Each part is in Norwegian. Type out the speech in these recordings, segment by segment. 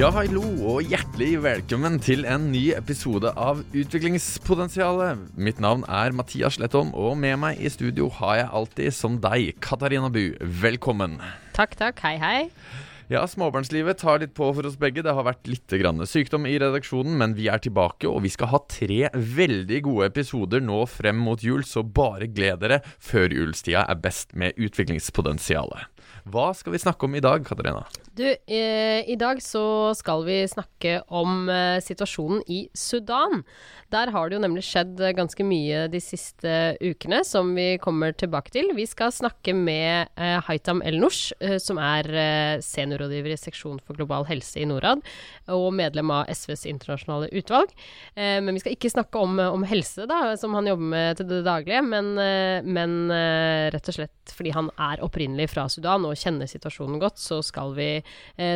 Ja, hallo og hjertelig velkommen til en ny episode av Utviklingspotensialet. Mitt navn er Mathias Slettholm, og med meg i studio har jeg alltid som deg, Katarina Bu. Velkommen. Takk, takk. Hei, hei. Ja, småbarnslivet tar litt på for oss begge. Det har vært litt grann sykdom i redaksjonen, men vi er tilbake, og vi skal ha tre veldig gode episoder nå frem mot jul, så bare gled dere før julstida er best med utviklingspotensialet. Hva skal vi snakke om i dag, Katarina? Du, eh, i dag så skal vi snakke om eh, situasjonen i Sudan. Der har det jo nemlig skjedd eh, ganske mye de siste ukene, som vi kommer tilbake til. Vi skal snakke med eh, Haitam Elnoush, eh, som er eh, seniorrådgiver i seksjon for global helse i Norad, og medlem av SVs internasjonale utvalg. men vi skal ikke snakke om, om, helse, da, som han jobber med til det daglige, men, men rett og slett fordi han er opprinnelig fra Sudan og kjenner situasjonen godt, så skal vi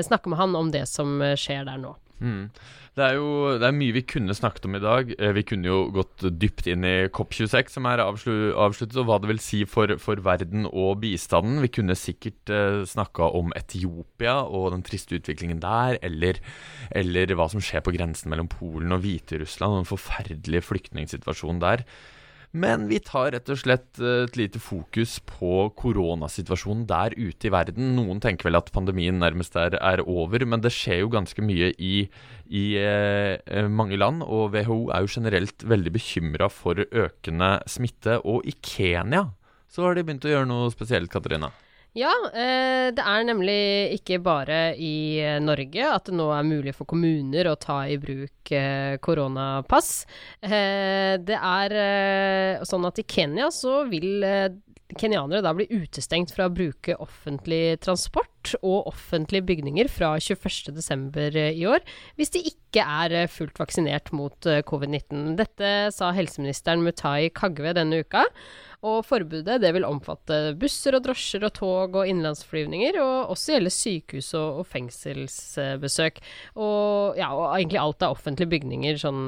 snakke med han om det som eh, skjer der nå. Mm. Det er jo det er mye vi kunne snakket om i dag. Eh, vi kunne jo gått dypt inn i COP26, som er avsluttet, og hva det vil si for, for verden og bistanden. Vi kunne sikkert eh, snakka om Etiopia og den triste utviklingen der, eller, eller hva som skjer på grensen mellom Polen og Hviterussland, og den forferdelige flyktningsituasjonen der. Men vi tar rett og slett eh, et lite fokus på koronasituasjonen der ute i verden. Noen tenker vel at pandemien nærmest er, er over, men det skjer jo ganske mye i, i eh, eh mange land. Og WHO er jo generelt veldig bekymra for økende smitte. Og i Kenya så har de begynt å gjøre noe spesielt, Katarina. Ja, eh, det er nemlig ikke bare i eh, Norge at det nå er mulig for kommuner å ta i bruk eh, koronapass. Det er sånn at i Kenya så vil kenyanere da bli utestengt fra å bruke offentlig transport og offentlige bygninger fra 21.12. i år, hvis de ikke er fullt vaksinert mot covid-19. Dette sa helseministeren Mutai Kagwe denne uka. Og forbudet det vil omfatte busser og drosjer og tog og innenlandsflyvninger, og også gjelde sykehus og, og fengselsbesøk. Og, ja, og egentlig alt av offentlige bygninger, sånn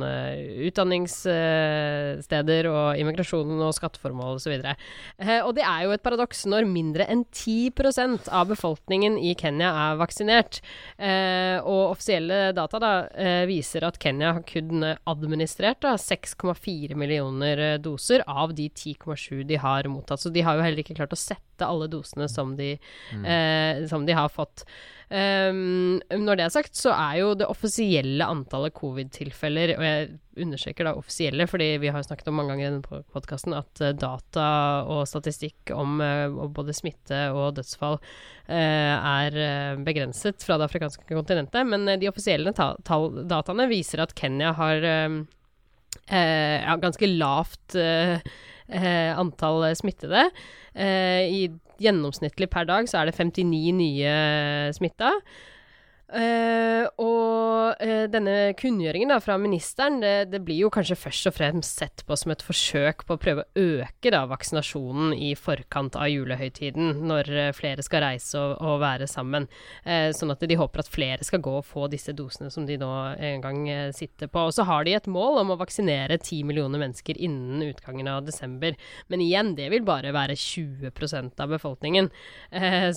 utdanningssteder og immigrasjon og skatteformål osv. Og, uh, og det er jo et paradoks når mindre enn 10% av befolkningen i Kenya er vaksinert. Eh, og offisielle data da, viser at Kenya har kun administrert 6,4 millioner doser av de 10,7 de har mottatt. Så de har jo heller ikke klart å sette alle dosene som de, mm. eh, som de har fått. Um, når det er sagt, så er jo det offisielle antallet covid-tilfeller, og jeg understreker da offisielle, fordi vi har snakket om mange ganger i denne podkasten at uh, data og statistikk om uh, både smitte og dødsfall uh, er begrenset fra det afrikanske kontinentet. Men de offisielle dataene viser at Kenya har ja, ganske lavt eh, antall smittede. Eh, I gjennomsnittlig per dag så er det 59 nye smitta. Uh, og uh, denne kunngjøringen fra ministeren, det, det, blir jo kanskje først og fremst sett på som et forsøk på å prøve å øke da, vaksinasjonen i forkant av julehøytiden, når uh, flere skal reise og, og være sammen. sånn at de håper at flere skal gå og få disse dosene som de nå en gang sitter på. Og så har de et mål om å vaksinere 10 millioner mennesker innen utgangen av desember. Men igjen, det vil bare være 20% av befolkningen.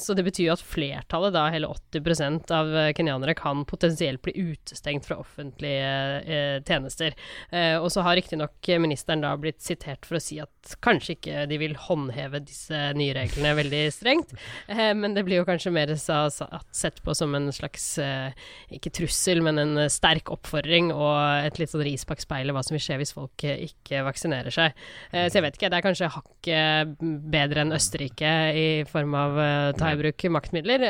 så det betyr jo at flertallet, da hele 80% av kenyanere kan potensielt bli utestengt fra offentlige eh, tjenester. Eh, og så har riktignok ministeren da blitt sitert for å si at kanskje ikke de vil håndheve disse nye reglene veldig strengt, eh, men det blir jo kanskje mer sa, sett på som en slags eh, ikke trussel, men en sterk oppfordring og et litt sånn ris bak speilet hva som vil skje hvis folk eh, ikke vaksinerer seg. Eh, så jeg vet ikke, det er kanskje hakket bedre enn Østerrike i form av ta i bruk maktmidler,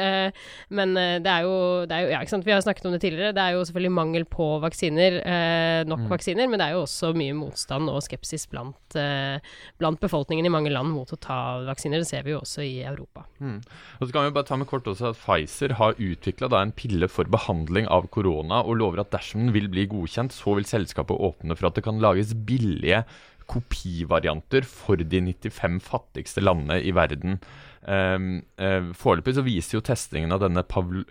men det er jo det er jo, ja, ikke sant? Vi har snakket om det tidligere. Det er jo selvfølgelig mangel på vaksiner, eh, nok mm. vaksiner, men det er jo også mye motstand og skepsis blant, eh, blant, befolkningen i mange land mot å ta vaksiner. Det ser vi jo også i Europa. Mm. Og så kan vi bare ta med kort også at Pfizer har utvikla en pille for behandling av korona, og lover at dersom den vil bli godkjent, så vil selskapet åpne for at det kan lages billige kopivarianter for de 95 fattigste landene i verden. Um, uh, Foreløpig så viser jo testingen av denne Pavl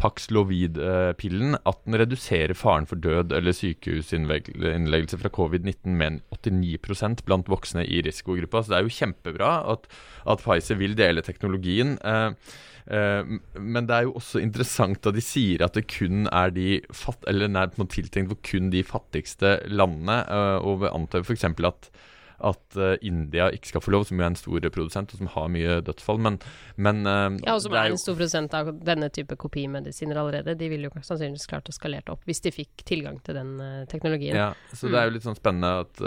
Paxlovid-pillen at den reduserer faren for død eller sykehusinnleggelse fra covid-19 med 89% blant voksne i risikogruppa. Så det er jo kjempebra at, at Pfizer vil dele teknologien. Eh, eh, men det er jo også interessant at de sier at det kun er de fatt, eller nær tiltenkt for kun de fattigste landene. Eh, og antar f.eks. at at uh, India ikke skal få lov, som jo er en stor produsent og som har mye dødsfall. Men, men uh, Ja, og som er, er en stor produsent av denne type kopimedisiner allerede. De ville jo sannsynligvis klart å skalert opp hvis de fikk tilgang til den uh, teknologien. Ja, så mm. det er jo litt sånn spennende at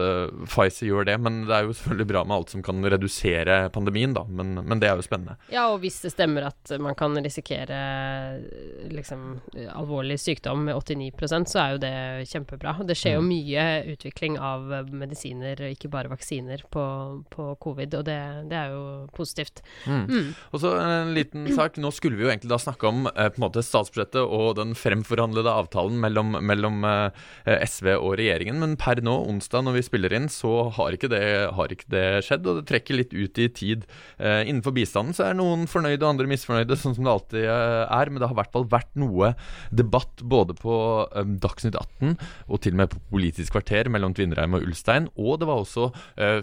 Pfizer gjør det. Men det er jo selvfølgelig bra med alt som kan redusere pandemien, da. Men, men det er jo spennende. Ja, og hvis det stemmer at man kan risikere liksom alvorlig sykdom med 89% så er jo det kjempebra. Det skjer jo mm. mye utvikling av medisiner, ikke bare vaksiner vaksiner på, på covid, og det, det, er jo positivt. Mm. Mm. Og så en liten sak. Nå skulle vi jo egentlig da snakke om eh, på en måte statsbudsjettet og den fremforhandlede avtalen mellom, mellom eh, SV og regjeringen, men per nå, onsdag når vi spiller inn, så har ikke, det, har ikke det skjedd, og det trekker litt ut i tid. Eh, innenfor bistanden så er noen fornøyde og andre misfornøyde, sånn som det alltid eh, er, men det har i hvert fall vært noe debatt både på eh, Dagsnytt 18 og til og med på Politisk kvarter mellom Tvinnereim og Ulstein, og det var også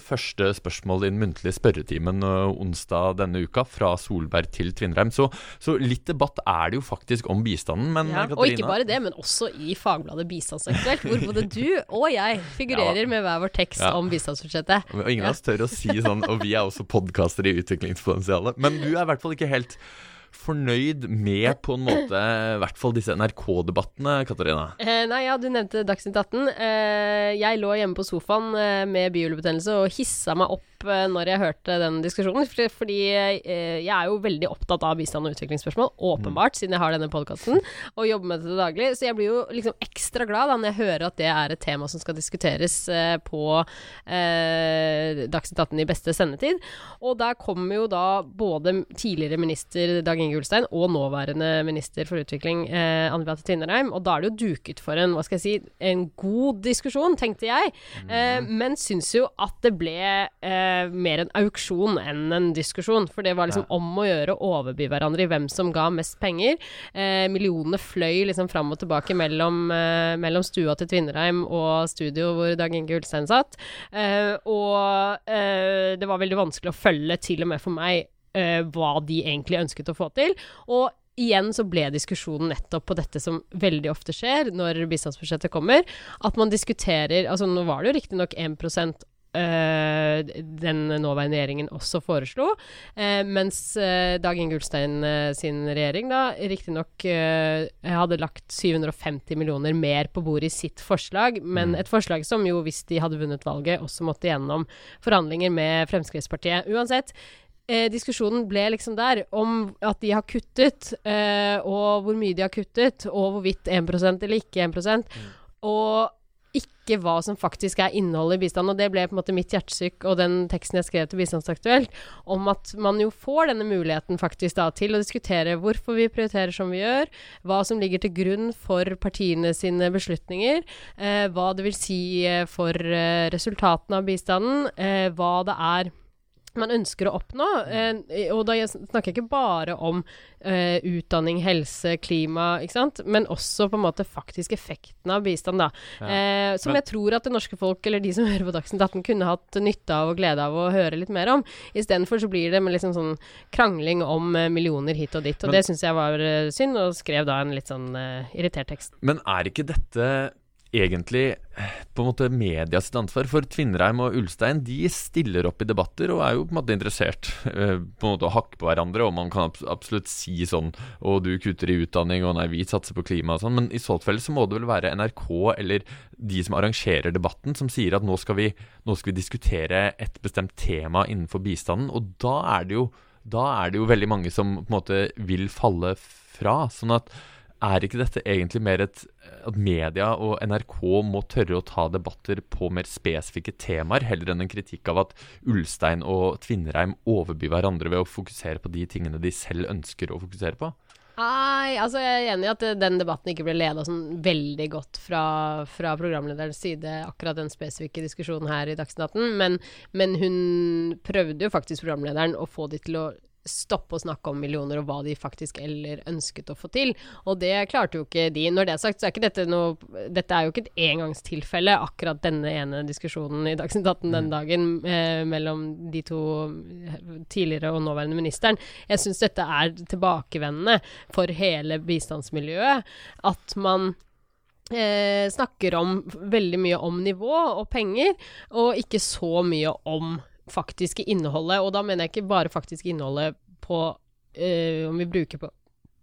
første spørsmål i den muntlige spørretimen uh, onsdag denne uka, fra Solberg til Tvinnereim. Så, så, litt debatt er det jo faktisk om bistanden. Men, ja, og ikke bare det, men også i fagbladet Bistandsaktuelt, hvor både du og jeg figurerer ja. med hver vår tekst ja. om bistandsbudsjettet. Og ingen av oss tør å si sånn, og vi er også podkastere i Utviklingspotensialet. Men du er i hvert fall ikke helt fornøyd med på en måte i hvert fall disse NRK-debattene, Katarina? Eh, nei, ja, du nevnte Dagsnytt 18. Eh, jeg lå hjemme på sofaen eh, med bihulebetennelse og hissa meg opp Eh, når jeg hørte den diskusjonen. Fordi eh, jeg er jo veldig opptatt av bistand og utviklingsspørsmål, åpenbart, siden jeg har denne podkasten og jobber med det til daglig. Så jeg blir jo liksom ekstra glad da når jeg hører at det er et tema som skal diskuteres eh, på Dagsnytt 18 i beste sendetid. Og der kommer jo da både tidligere minister Dag Inge Ulstein og nåværende minister for utvikling eh, Anne Beate Tvinnereim. Og da er det jo duket for en, hva skal jeg si, en god diskusjon, tenkte jeg. Eh, mhm. men syns jo at det ble eh, mer en auksjon enn en diskusjon. For det var liksom om å gjøre å overby hverandre i hvem som ga mest penger. Eh, millionene fløy liksom fram og tilbake mellom, eh, mellom stua til Tvinnereim og studio hvor Dag Inge Ulstein satt. Eh, og eh, det var veldig vanskelig å følge, til og med for meg, eh, hva de egentlig ønsket å få til. Og igjen så ble diskusjonen nettopp på dette som veldig ofte skjer når bistandsbudsjettet kommer, at man diskuterer Altså nå var det jo riktignok 1 Uh, den nåværende regjeringen også foreslo. Uh, mens uh, Dag Inge Ulstein sin regjering da riktignok uh, hadde lagt 750 millioner mer på bordet i sitt forslag, men mm. et forslag som jo, hvis de hadde vunnet valget, også måtte gjennom forhandlinger med Fremskrittspartiet. Uansett, diskusjonen ble liksom der om at de har kuttet, og hvor mye de har kuttet, og hvorvidt 1% eller ikke 1 mm. Og ikke hva som faktisk er innholdet i bistand. Og det ble på en måte mitt hjertesykk og den teksten jeg skrev til Bistandsaktuelt, om at man jo får denne muligheten faktisk da til å diskutere hvorfor vi prioriterer som vi gjør, hva som ligger til grunn for partiene sine beslutninger, eh, hva det vil si eh, for eh, resultatene av bistanden, eh, hva det er man ønsker å oppnå. Eh, og da snakker jeg ikke bare om eh, utdanning, helse, klima, ikke sant? men også på en måte faktisk effekten av bistand, da. Ja. Eh, som men, jeg tror at det norske folk, eller de som hører på Dagsnytt 18, kunne hatt nytte av og glede av å høre litt mer om. Istedenfor så blir det med liksom sånn krangling om eh, millioner hit og dit. Og men, det syns jeg var uh, synd, og skrev da en litt sånn eh, irritert tekst. Men er ikke dette egentlig på en måte media ansvar. For Tvinnereim og Ulstein de stiller opp i debatter og er jo på en måte interessert eh, på en måte å hakke på hverandre. Og man kan absolutt si sånn Å, du kutter i utdanning, og nei, vi satser på klima og sånn. Men i så tilfelle så må det vel være NRK eller de som arrangerer debatten, som sier at nå skal vi, nå skal vi diskutere et bestemt tema innenfor bistanden. Og da er det jo, da er det jo veldig mange som på en måte vil falle fra. sånn at er ikke dette egentlig mer et at media og NRK må tørre å ta debatter på mer spesifikke temaer, heller enn en kritikk av at Ulstein og Tvinnereim overbyr hverandre ved å fokusere på de tingene de selv ønsker å fokusere på? Nei, altså jeg er enig i at den debatten ikke ble leda sånn veldig godt fra, fra programlederens side, akkurat den spesifikke diskusjonen her i Dagsnytt 18. Men, men, hun prøvde jo faktisk, programlederen, å få de til å stoppe å snakke om millioner og hva de faktisk eller ønsket å få til. Og det klarte jo ikke de. Når det er sagt, så er ikke dette noe Dette er jo ikke et engangstilfelle, akkurat denne ene diskusjonen i Dagsnytt 18 den dagen eh, mellom de to tidligere og nåværende ministeren. Jeg syns dette er tilbakevendende for hele bistandsmiljøet. At man Eh, snakker om veldig mye om nivå og penger, og ikke så mye om faktiske innholdet. Og da mener jeg ikke bare faktiske innholdet på eh, om vi bruker på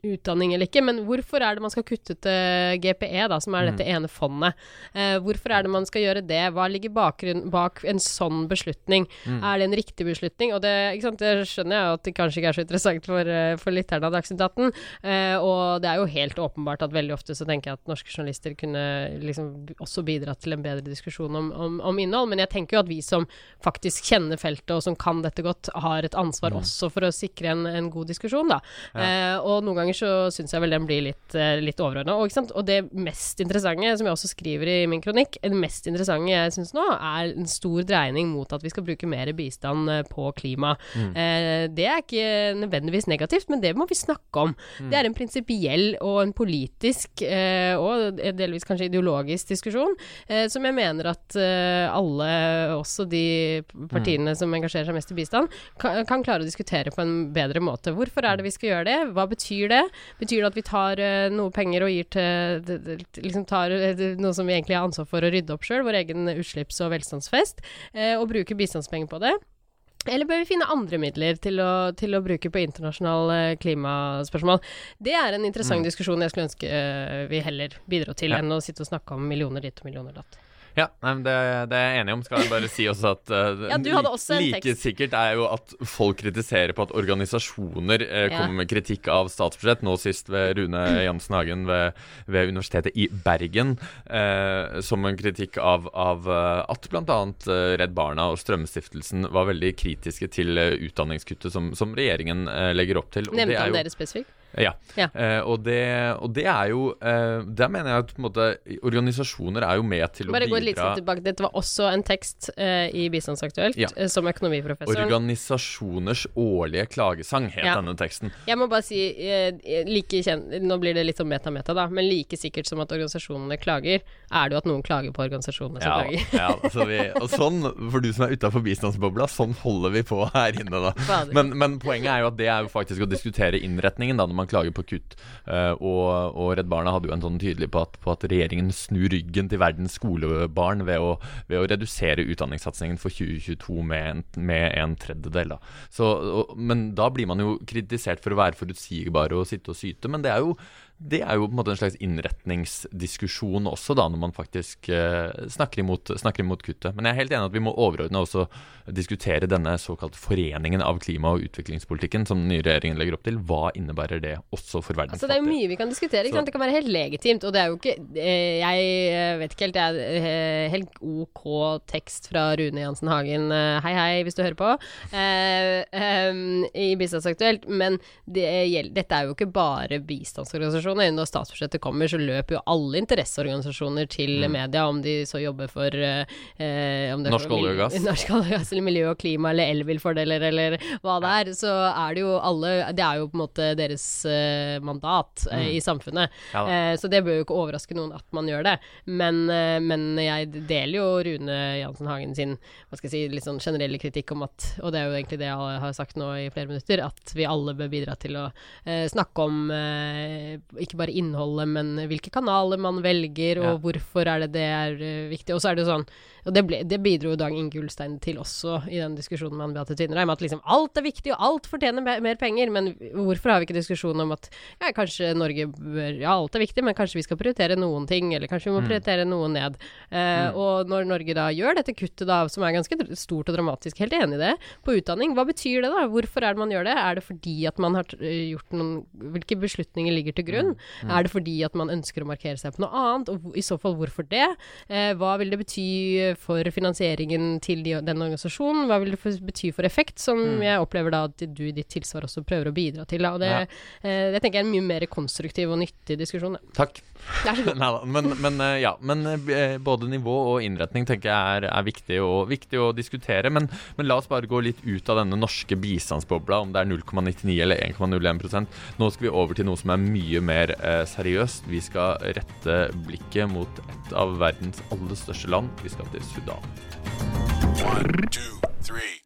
utdanning eller ikke, men hvorfor er det man skal kutte til GPE, da, som er dette mm. ene fondet? Eh, hvorfor er det man skal gjøre det? Hva ligger bakgrunn, bak en sånn beslutning? Mm. Er det en riktig beslutning? Og det, det, skjønner jeg at det kanskje ikke er så interessant for, eh, for lytterne av Dagsnytt 18. Eh, og det er jo helt åpenbart at veldig ofte så tenker jeg at norske journalister kunne liksom også bidratt til en bedre diskusjon om, om, om, innhold, men jeg tenker jo at vi som faktisk kjenner feltet og som kan dette godt, har et ansvar mm. også for å sikre en, en god diskusjon, da. Ja. Eh, og noen ganger så syns jeg vel den blir litt, uh, litt overordna. Og, og, det mest interessante, som jeg også skriver i min kronikk, det mest interessante jeg syns nå, er en stor dreining mot at vi skal bruke mer bistand uh, på klima. Mm. Eh, det er ikke nødvendigvis negativt, men det må vi snakke om. Mm. Det er en prinsipiell og en politisk, og delvis kanskje ideologisk diskusjon, som jeg mener at alle, også de partiene mm. som engasjerer seg mest i bistand, kan, kan klare å diskutere på en bedre måte. Hvorfor er det vi skal gjøre det? Hva betyr det? Betyr det at vi tar uh, noe penger og gir til liksom tar uh, noe som vi egentlig har ansvar for å rydde opp sjøl, vår egen utslipps- og velstandsfest, uh, og bruker bistandspenger på det? Eller bør vi finne andre midler til å, til å bruke på internasjonale klimaspørsmål? Det er en interessant mm. diskusjon jeg skulle ønske vi heller bidro til, ja. enn å sitte og snakke om millioner ditt og millioner datt. Ja, nei, det, det, er jeg enig om. Skal jeg bare si også at uh, ja, også like tekst. sikkert er jo at folk kritiserer på at organisasjoner uh, kommer med kritikk av statsbudsjett. Nå sist ved Rune Jansen Hagen ved, ved Universitetet i Bergen. Uh, som en kritikk av, av at bl.a. Redd Barna og Strømstiftelsen var veldig kritiske til utdanningskuttet som, som regjeringen legger opp til. Nevnte han dere spesifikt? Ja. ja. Eh, og, det, og, det, er jo eh, Der mener jeg at måte, organisasjoner er jo med til Bare å bidra Bare gå litt tilbake. Dette var også en tekst eh, i Bistandsaktuelt ja. Eh, som økonomiprofessoren. Organisasjoners årlige klagesang het ja. denne teksten. Jeg må bare si eh, like kjent, Nå blir det litt sånn meta-meta, da, men like sikkert som at organisasjonene klager, er det jo at noen klager på organisasjonene som klager. ja, altså vi, og sånn, for du som er utafor bistandsbobla, sånn holder vi på her inne, da. Men, men, poenget er jo at det er jo faktisk å diskutere innretningen, da, når man man klager på kutt. Uh, og, og, Redd Barna hadde jo en sånn tydelig på at, på at regjeringen snur ryggen til verdens skolebarn ved å, ved å redusere utdanningssatsingen for 2022 med en, med en tredjedel. Da. Så, og, men da blir man jo kritisert for å være forutsigbar og sitte og syte. Men det er jo det er jo på en måte en slags innretningsdiskusjon også, da, når man faktisk eh, snakker, imot, snakker, imot, kuttet. Men jeg er helt enig at vi må overordne også diskutere denne såkalt foreningen av klima- og utviklingspolitikken som den nye regjeringen legger opp til. Hva innebærer det også for verdens altså, Det er jo mye vi kan diskutere. Det kan være helt legitimt. Og det er jo ikke eh, Jeg eh, vet ikke helt, det er eh, helt OK tekst fra Rune Jansen Hagen. Hei, hei, hvis du hører på. I Bistandsaktuelt. Men det, dette er jo ikke bare bistandsorganisasjoner. Når statsbudsjettet kommer, så løper jo alle interesseorganisasjoner til mm. media, om de så jobber for eh, Norsk olje og gass. Norsk olje og gass, eller miljø og klima, eller elbilfordeler, eller hva det er. Så er det jo alle Det er jo på en måte deres uh, mandat uh, mm. i samfunnet. Ja, uh, så det bør jo ikke overraske noen at man gjør det. Men, men jeg deler jo Rune Jansen Hagen sin hva skal jeg si, litt sånn generelle kritikk om at, og det er jo egentlig det jeg har sagt nå i flere minutter, at vi alle bør bidra til å snakke om ikke bare innholdet, men hvilke kanaler man velger, og ja. hvorfor er det det er viktig. Og så er det sånn og det, ble, det bidro Dag Inge Ulstein til også i den diskusjonen med Beate Tvinnereim, at liksom alt er viktig, og alt fortjener mer, penger. Men hvorfor har vi ikke diskusjon om at ja, kanskje Norge bør Ja, alt er viktig, men kanskje vi skal prioritere noen ting, eller kanskje vi må mm. prioritere noe ned. Eh, mm. Og når Norge da gjør dette kuttet, da, som er ganske stort og dramatisk, helt enig i det, på utdanning, hva betyr det da? Hvorfor er det man gjør det? Er det fordi at man har gjort noen Hvilke beslutninger ligger til grunn? Mm. Er det fordi at man ønsker å markere seg på noe annet, og i så fall hvorfor det? Eh, hva vil det bety for finansieringen til de, den organisasjonen? Hva vil det bety for effekt, som jeg opplever da at du i ditt tilsvar også prøver å bidra til? Da. Og det, Ja. eh, det tenker jeg er en mye mer konstruktiv og nyttig diskusjon. da. Takk. Nei da. men, men, eh, ja, men eh, både nivå og innretning tenker jeg er, er viktig, og, viktig å diskutere. Men, men la oss bare gå litt ut av denne norske bistandsbobla, om det er 0,99 eller 1,01 Nå skal vi over til noe som er mye mer eh, seriøst. Vi skal rette blikket mot et av verdens aller største land. Vi skal til Sudan. One, two, three.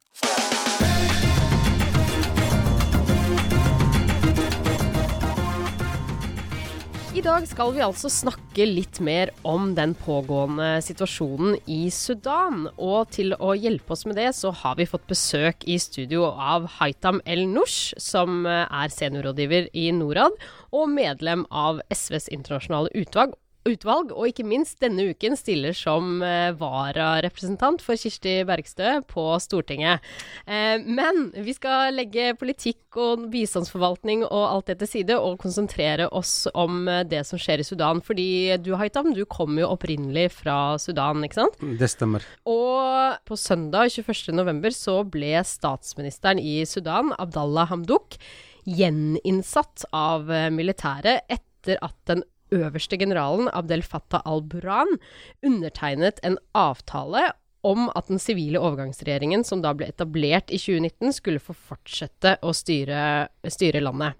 I dag skal vi altså snakke litt mer om den pågående situasjonen i Sudan. Og til å hjelpe oss med det, så har vi fått besøk i studio av Haitam El Nush, som eh, er seniorrådgiver i Norad, og medlem av SVs internasjonale utvalg. Utvalg, og ikke minst denne uken stiller som eh, vararepresentant for Kirsti Bergstø på Stortinget. Eh, men vi skal legge politikk og bistandsforvaltning og alt det til side, og konsentrere oss om eh, det som skjer i Sudan. Fordi du, Haitam, du kommer jo opprinnelig fra Sudan, ikke sant? Det stemmer. Og på søndag 21.11 så ble statsministeren i Sudan, Abdallah Hamdok, gjeninnsatt av eh, militæret etter at den øverste generalen, Abdel Fattah al-Burhan, undertegnet en avtale om at den sivile overgangsregjeringen som da ble etablert i 2019, skulle få fortsette å styre, styre landet.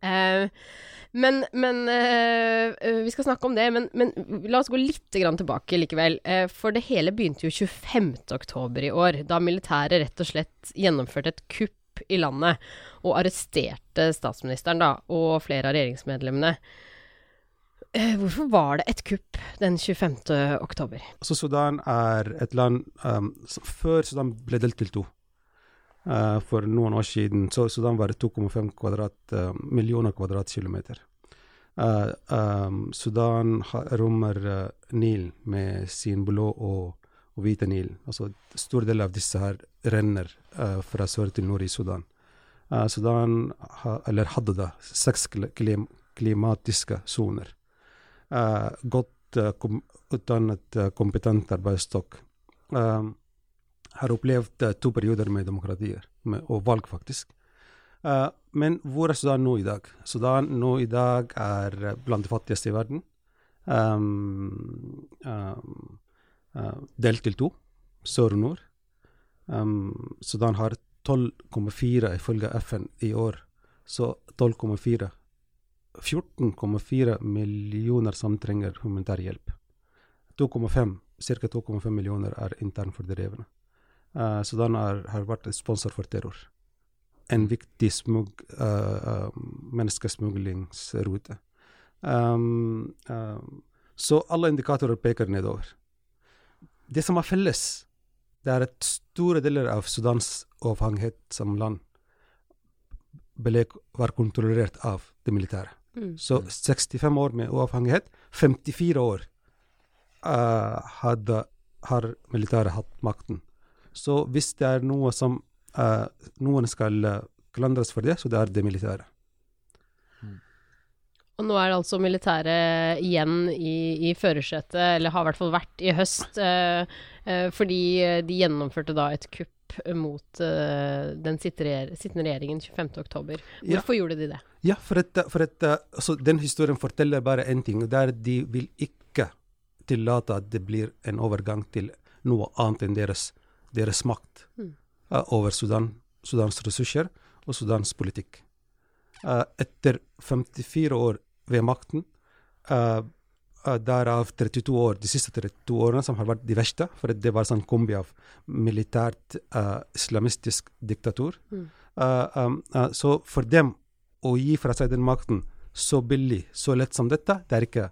Eh, men, men eh, eh, Vi skal snakke om det, men, men la oss gå litt tilbake likevel. Eh, for det hele begynte jo 25. oktober i år, da militæret rett og slett gjennomførte et kupp i landet og arresterte statsministeren da, og flere av regjeringsmedlemmene. Eh, hvorfor var det et kupp den 25. oktober? Altså, Sudan er et land um, Før Sudan ble delt til to, uh, for noen år siden, så Sudan var 2,5 kvadrat, uh, millioner kvadratkilometer. Uh, um, Sudan rommer Nil med sin blå og, og hvite Nil. Altså, stor del av disse her renner fra sør til nord i Sudan. Sudan ha, eller hadde da seks klim, klimatiske soner. Uh, godt uh, kom, utdannet, uh, kompetent arbeidsstokk. Har opplevd to perioder med demokratier, med, og valg, faktisk. Men hvor er Sudan nå i dag? Sudan nå i dag er blant de fattigste i verden. Um, um, uh, delt til to, sør og nord. Um, Sudan har 12,4 ifølge FN i år. Så 12,4 14,4 millioner som trenger humanitær hjelp. 2,5, Ca. 2,5 millioner er internfordrevne. Uh, Sudan er, har vært sponsor for terror. En viktig smug, uh, uh, menneskesmuglingsrute. Um, så alle indikatorer peker nedover. Det som er felles, det er at store deler av Sudans avhengighet som land ble, var kontrollert av det militære. Mm. Så 65 år med uavhengighet, 54 år uh, hadde, har militæret hatt makten. Så hvis det er noe som uh, noen skal eh, klandres for det, så det er det militære. Og nå er det altså militæret igjen i, i førersetet, eller har i hvert fall vært i høst, uh, eh, fordi de gjennomførte da et kupp mot uh, den sittende regjeringen 25.10. Ja. Hvorfor gjorde de det? Ja, for, at, for at, eh, altså, den historien forteller bare én ting, er at de vil ikke tillate at det blir en overgang til noe annet enn deres, deres makt Mm. uh, over Sudan, Sudans ressurser og Sudans politikk. Uh, etter 54 år ved makten, eh, derav 32 år, de siste 32 årene som har vært de verste, for det var sånn kombi av militært uh, islamistisk diktatur. Mm. Uh, um, uh, så for dem å gi fra seg den makten så billig, så lett som dette, det er ikke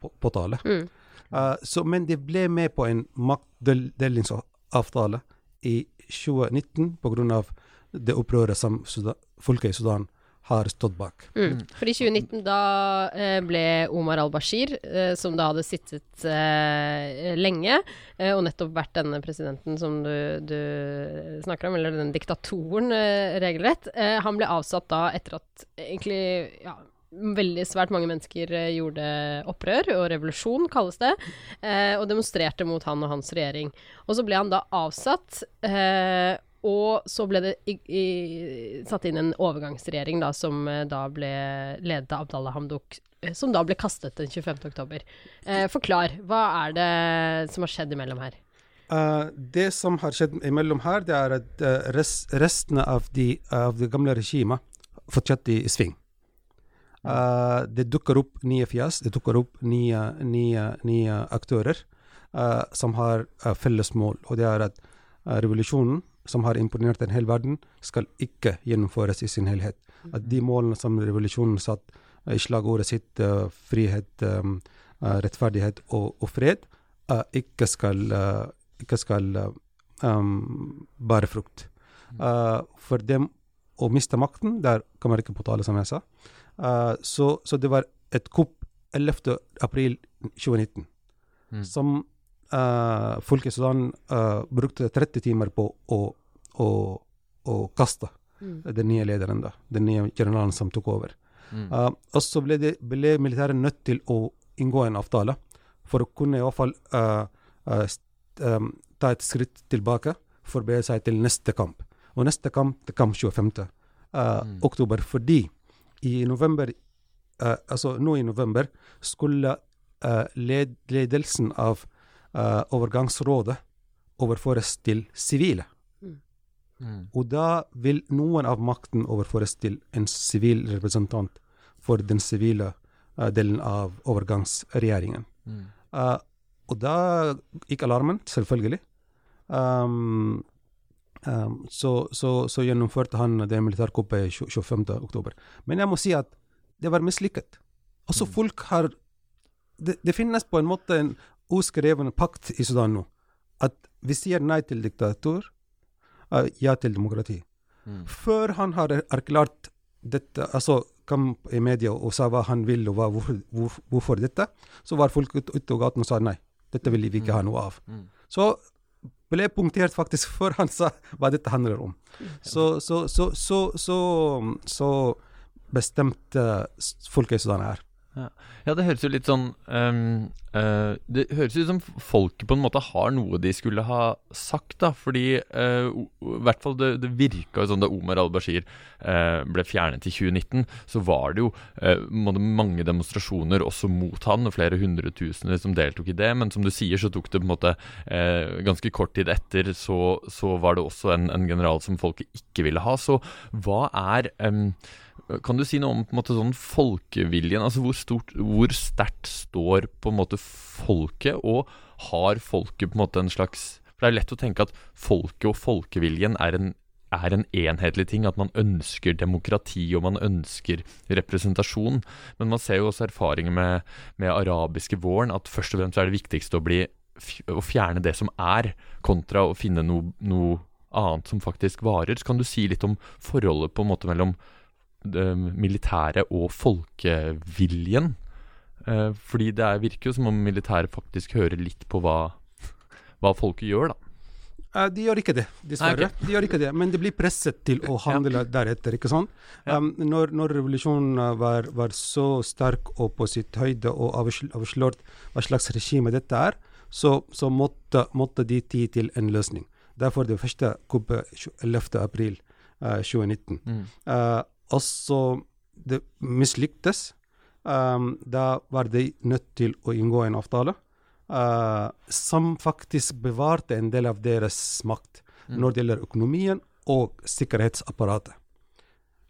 på, på tale. Mm. Eh, så, men de ble med på en maktdelingsavtale i 2019 pga. det opprøret som Sudan, folket i Sudan har stått bak. Mm. For i 2019 da eh, ble Omar al-Bashir, eh, som da hadde sittet eh, lenge, og nettopp vært denne presidenten som du, du snakker om, eller den diktatoren, regelrett, han ble avsatt da etter at egentlig ja, veldig svært mange mennesker gjorde opprør, og revolusjon kalles det, eh, og demonstrerte mot han og hans regjering. Og så ble han da avsatt, eh, og så ble det i, i, satt inn en overgangsregjering da, som eh, da ble ledet av Abdallah Hamdok, eh, som da ble kastet den 25. oktober. Eh, forklar, hva er det som har skjedd imellom her? Uh, det som har skjedd imellom her, det er at res, restene av, de, av det gamle regimet fortsatte i sving. Uh, det dukker opp nye fjes, det dukker opp nye, nye, nye aktører som har felles mål. Og det er at revolusjonen, som har imponert en hel verden, skal ikke gjennomføres i sin helhet. At de målene som revolusjonen satt eh, i slagordet sitt, uh, frihet, um, uh, rettferdighet og, og fred, uh, ikke skal, eh, ikke skal eh, um, bære frukt. Eh, for dem å miste makten, der kan man ikke på tale, som jeg sa. Eh, så, så det var et kupp 11. april 2019, Mm. som uh, folk i Sudan uh, brukte 30 timer på å, å, å kaste den nye lederen, da, den nye generalen som tok over. Mm. Uh, og så ble, det, ble militæret nødt til å inngå en avtale for å kunne i hvert fall eh, eh, st- ta et skritt tilbake, forberede seg til neste kamp. Og neste kamp det kom 25. eh, Mm. oktober, fordi i november eh, Altså nå i november skulle eh, led, ledelsen av eh, overgangsrådet overføres til sivile. Mm. Og da vil noen av makten overføres til en sivil representant for den sivile uh, delen av overgangsregjeringen. Mm. Uh, og da gikk alarmen, selvfølgelig. Um, um, så, så, så gjennomførte han det militærkuppet 25. oktober. Men jeg må si at det var mislykket. Altså, Mm. folk har det, det finnes på en måte en uskreven pakt i Sudan nå. At vi sier nei til diktatur, eh, ja til demokrati. Mm. Før han har erklært dette, altså kom i media og sa hva han vil og hva, hvorfor, hvor, hvorfor dette, så var folk ute ut på gaten og sa nei, dette vil vi ikke ha noe av. Mm. Så ble punktert faktisk før han sa hva dette handler om. Så, så, så, så, så, så bestemt folket i Sudan er. Ja, det høres jo litt sånn um, uh, Det høres ut som folket på en måte har noe de skulle ha sagt, da. Fordi uh, i hvert fall det, det virka jo sånn da Omar al-Bashir uh, ble fjernet i 2019, så var det jo mange demonstrasjoner også mot han, og flere hundretusener som deltok i det. Men som du sier, så tok det på en måte ganske kort tid etter, så, så var det også en, en general som folket ikke ville ha. Så hva er em, kan du si noe om på en måte sånn folkeviljen? Altså Hvor, stort, hvor sterkt står på en måte folket, og har folket på en måte en slags For det er lett å tenke at folket og folkeviljen er en, er en enhetlig ting. At man ønsker demokrati og man ønsker representasjon. Men man ser jo også erfaringer med, med arabiske våren, at først og fremst er det viktigste å, bli, å fjerne det som er, kontra å finne noe, noe annet som faktisk varer. Så kan du si litt om forholdet på en måte mellom militære og folkeviljen. Eh, fordi det er, virker jo som om militæret faktisk hører litt på hva, hva folket gjør, da. Eh, de gjør ikke det, dessverre. Nei, De gjør ikke det, Men de blir presset til å handle deretter. ikke sant? Ja. Um, når, når revolusjonen var, var så sterk og på sitt høyde og avslørt hva slags regime dette er, så, så måtte, måtte de ti til en løsning. Derfor det første kuppet 11. april eh, 2019. Mm. Eh, og så det mislyktes. Um, da var de nødt til å inngå en avtale uh, som faktisk bevarte en del av deres makt Mm. når det gjelder økonomien og sikkerhetsapparatet.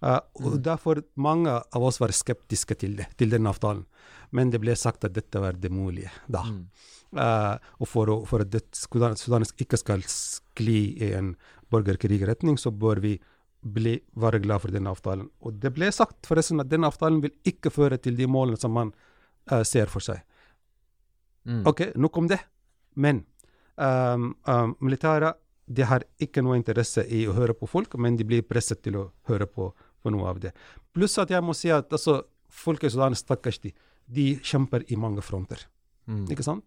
Uh, og Mm. Derfor mange av oss var skeptiske til det, til den avtalen. Men det ble sagt at dette var det mulige da. Mm. Uh, og for, for at det, Sudan, Sudan ikke skal skli i en borgerkrigretning, så bør vi bli, være glad for denne avtalen. Og det ble sagt forresten at denne avtalen vil ikke føre til de målene som man uh, ser for seg. Mm. Ok, nok om det. Men um, um, militæret de har ikke noe interesse i å høre på folk, men de blir presset til å høre på, på noe av det. Pluss at jeg må si at altså, folk i Sudan, stakkars de, de kjemper i mange fronter. Mm. Ikke sant?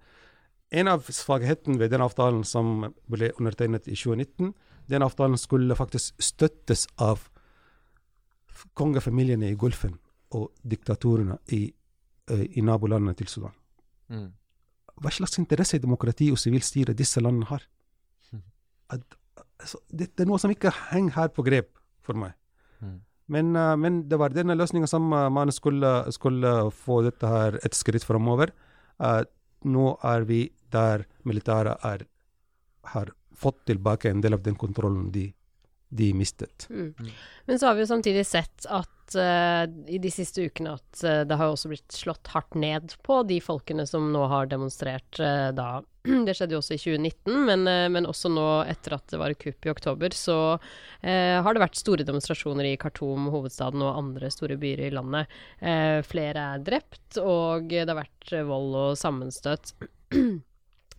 En av svakhetene ved den avtalen som ble undertegnet i 2019, den avtalen skulle faktisk støttes av kongefamiliene i Golfen og diktatorene i, eh, i nabolandene til Sudan. Mm. Hva slags interesse i demokrati og sivilt styre disse landene har? Mhm. At, altså, det, det er noe som ikke henger her på grep for meg. Mm. Men, eh, men det var denne løsninga som eh, man skulle, skulle få dette her et skritt framover. Uh, nå er vi der militæret er, har fått tilbake en del av den kontrollen de, de mistet. Mm. Mm. Men så har vi jo samtidig sett at uh, i de siste ukene at uh, det har også blitt slått hardt ned på de folkene som nå har demonstrert uh, da. Det skjedde jo også i 2019, men, men også nå etter at det var kupp i oktober, så har det vært store demonstrasjoner i Khartoum, hovedstaden, og andre store byer i landet. Eh, flere er drept, og det har vært vold og sammenstøt.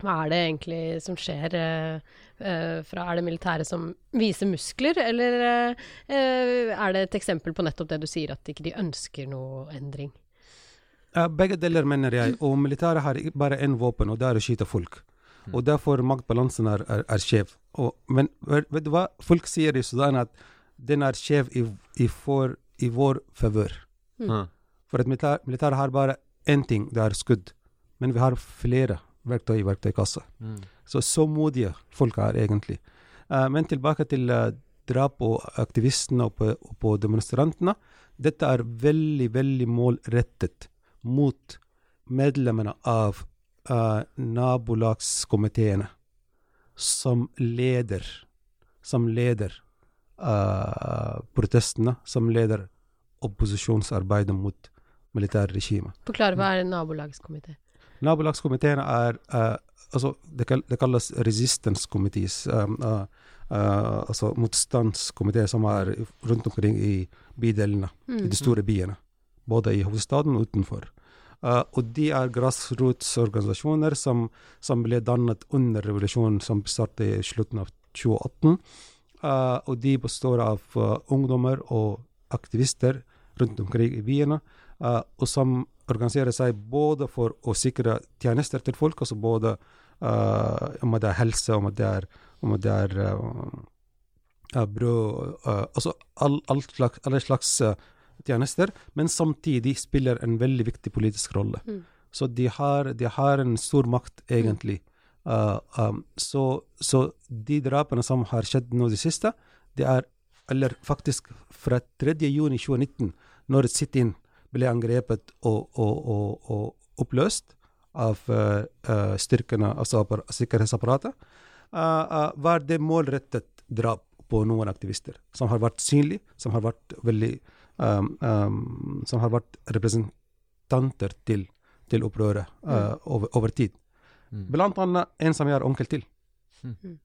Hva er det egentlig som skjer eh, eh, fra Er det militæret som viser muskler, eller eh, er det et eksempel på nettopp det du sier, at ikke de ønsker noe endring? Ja, begge deler, mener jeg. Og militæret har bare én våpen, og det er å skyte folk. Og derfor maktbalansen er, er, er skjev. Og- Men vet du hva? Folk sier i Sudan at den er skjev i, i, for, i vår favør. Mm. For at militær, militæret har bare én ting, det er skudd. Men vi har flere verktøy i verktøykassa. Mm. Så så modige folk er egentlig. Uh, men tilbake til uh, drap på aktivistene og på, og på demonstrantene. Dette er veldig, veldig målrettet mot medlemmene av uh, nabolagskomiteene som leder som leder uh, protestene, som leder opposisjonsarbeidet mot militærregimet. Forklare hva er en nabolagskomité? Nabolagskomiteene er uh, altså, det, kalles resistance committees, um, uh, uh, altså motstandskomiteer som er rundt omkring i bydelene, i de store byene. Både i hovedstaden og utenfor. Uh, og de er grasrotsorganisasjoner som, som ble dannet under revolusjonen som startet i slutten av 2018. Eh, og de består av eh, ungdommer og aktivister rundt omkring i byene, eh, og som organiserer seg både for å sikre tjenester til folk, altså både uh, om det er helse, om det er, om det er uh, brød uh, Altså all, all slags, alle slags tjenester, men samtidig spiller en veldig viktig politisk rolle. Mm. Så de har, de har en stor makt, egentlig. Eh, um, så, så de drapene som har skjedd nå i det siste, det er Eller faktisk fra 3. juni 2019, når sit-in ble angrepet og, og, og, og oppløst av uh, styrkene, altså sikkerhetsapparatet, eh, var det målrettet drap på noen aktivister, som har vært synlige, som har vært veldig um, um, Som har vært representanter til, til opprøret eh, over, over tid. Mm. Blant annet en som jeg er onkel til, Mm.